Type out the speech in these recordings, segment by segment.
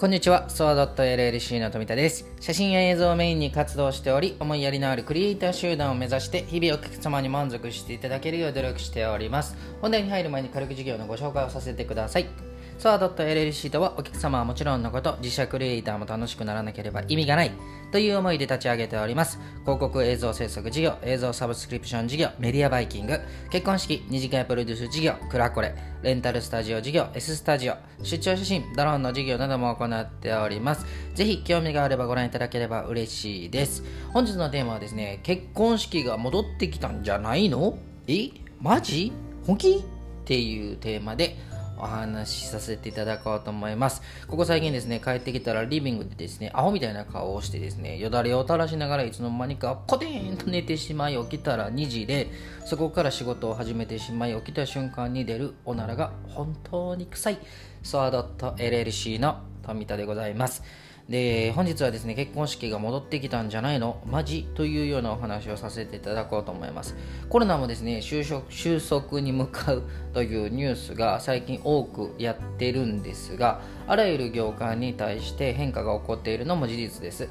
こんにちは、ソワドット LLC の富田です。写真や映像をメインに活動しており、思いやりのあるクリエイター集団を目指して、日々お客様に満足していただけるよう努力しております。本題に入る前に軽く授業のご紹介をさせてください。ソワドット LLC とはお客様はもちろんのこと、自社クリエイターも楽しくならなければ意味がないという思いで立ち上げております。広告映像制作事業、映像サブスクリプション事業、メディアバイキング、結婚式、二次会プロデュース事業、クラコレ、レンタルスタジオ事業、S スタジオ、出張写真、ドローンの事業なども行っております。ぜひ興味があればご覧いただければ嬉しいです。本日のテーマはですね、結婚式が戻ってきたんじゃないの？え？マジ？本気？っていうテーマでお話しさせていただこうと思います。ここ最近ですね、帰ってきたらリビングでですね、アホみたいな顔をしてですね、よだれを垂らしながらいつの間にかコテーンと寝てしまい起きたら2時で、そこから仕事を始めてしまい起きた瞬間に出るおならが本当に臭い、ソアドット LLC の富田でございます。で本日はですね結婚式が戻ってきたんじゃないの？マジというようなお話をさせていただこうと思います。コロナもですね就職収束に向かうというニュースが最近多くやってるんですがあらゆる業界に対して変化が起こっているのも事実です。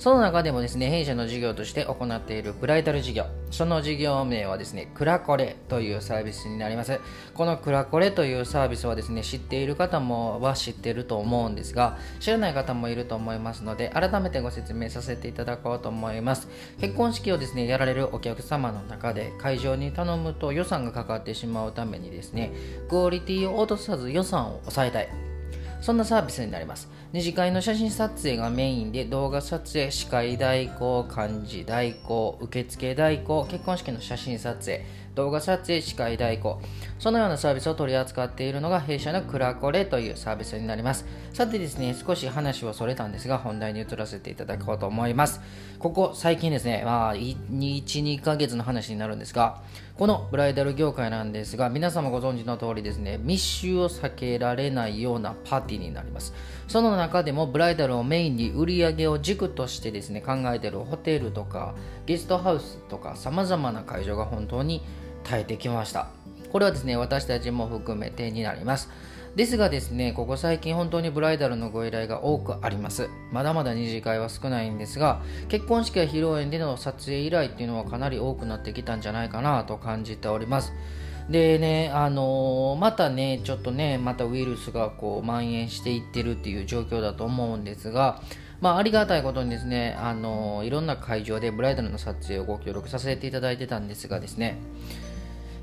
その中でもですね、弊社の事業として行っているブライダル事業、その事業名はですね、クラコレというサービスになります。このクラコレというサービスはですね、知っている方もは知っていると思うんですが、知らない方もいると思いますので、改めてご説明させていただこうと思います。結婚式をですね、やられるお客様の中で、会場に頼むと予算がかかってしまうためにですね、クオリティを落とさず予算を抑えたい。そんなサービスになります。二次会の写真撮影がメインで動画撮影、司会代行、漢字代行、受付代行、結婚式の写真撮影、動画撮影、司会代行、そのようなサービスを取り扱っているのが弊社のクラコレというサービスになります。さてですね、少し話はそれたんですが、本題に移らせていただこうと思います。ここ最近ですね、まあ、1、2ヶ月の話になるんですが、このブライダル業界なんですが、皆様ご存知の通りですね、密集を避けられないようなパーティーになります。その中でもブライダルをメインに売り上げを軸としてですね、考えているホテルとかゲストハウスとか様々な会場が本当に耐えてきました。これはですね、私たちも含めてになります。ですがですね、ここ最近本当にブライダルのご依頼が多くあります。まだまだ二次会は少ないんですが、結婚式や披露宴での撮影依頼っていうのはかなり多くなってきたんじゃないかなと感じております。でね、あのー、またね、ちょっとね、またウイルスがこう蔓延していってるっていう状況だと思うんですが、まあ、ありがたいことにですね、あのー、いろんな会場でブライダルの撮影をご協力させていただいてたんですがですね、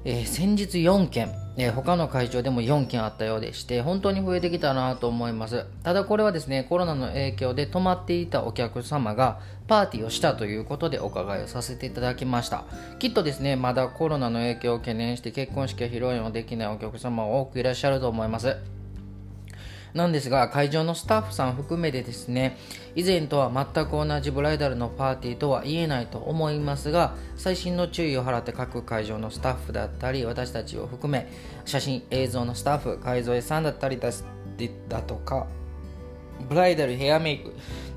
えー、先日4件、えー、他の会場でも4件あったようでして、本当に増えてきたなと思います。ただこれはですね、コロナの影響で泊まっていたお客様がパーティーをしたということでお伺いをさせていただきました。きっとですね、まだコロナの影響を懸念して結婚式や披露宴をできないお客様多くいらっしゃると思います。なんですが会場のスタッフさん含めてですね以前とは全く同じブライダルのパーティーとは言えないと思いますが最新の注意を払って各会場のスタッフだったり私たちを含め写真映像のスタッフ海添さんだったりだとかブライダルヘアメイク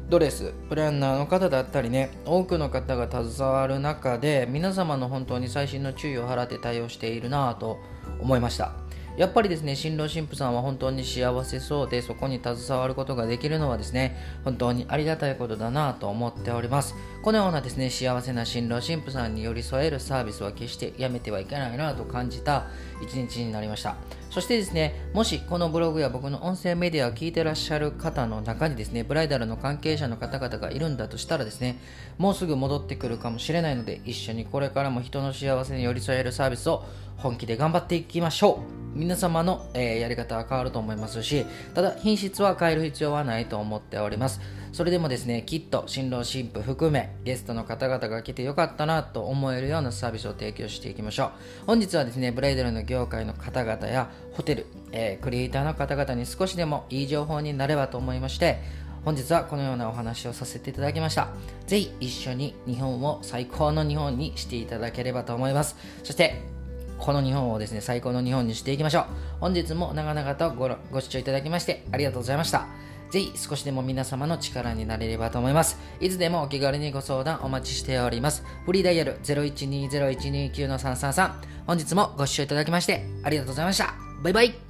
ドレスプランナーの方だったりね多くの方が携わる中で皆様の本当に最新の注意を払って対応しているなぁと思いました。やっぱりですね、新郎新婦さんは本当に幸せそうで、そこに携わることができるのはですね、本当にありがたいことだなと思っております。このようなですね、幸せな新郎新婦さんに寄り添えるサービスは決してやめてはいけないなと感じた一日になりました。そしてですね、もしこのブログや僕の音声メディアを聞いてらっしゃる方の中にですね、ブライダルの関係者の方々がいるんだとしたらですね、もうすぐ戻ってくるかもしれないので、一緒にこれからも人の幸せに寄り添えるサービスを本気で頑張っていきましょう皆様の、えー、やり方は変わると思いますし、ただ品質は変える必要はないと思っております。それでもですね、きっと新郎新婦含めゲストの方々が来てよかったなと思えるようなサービスを提供していきましょう。本日はですね、ブレイドルの業界の方々やホテル、えー、クリエイターの方々に少しでもいい情報になればと思いまして、本日はこのようなお話をさせていただきました。ぜひ一緒に日本を最高の日本にしていただければと思います。そしてこの日本をですね、最高の日本にしていきましょう。本日も長々とごご視聴いただきましてありがとうございました。ぜひ少しでも皆様の力になれればと思います。いつでもお気軽にご相談お待ちしております。フリーダイヤル0120129333本日もご視聴いただきましてありがとうございました。バイバイ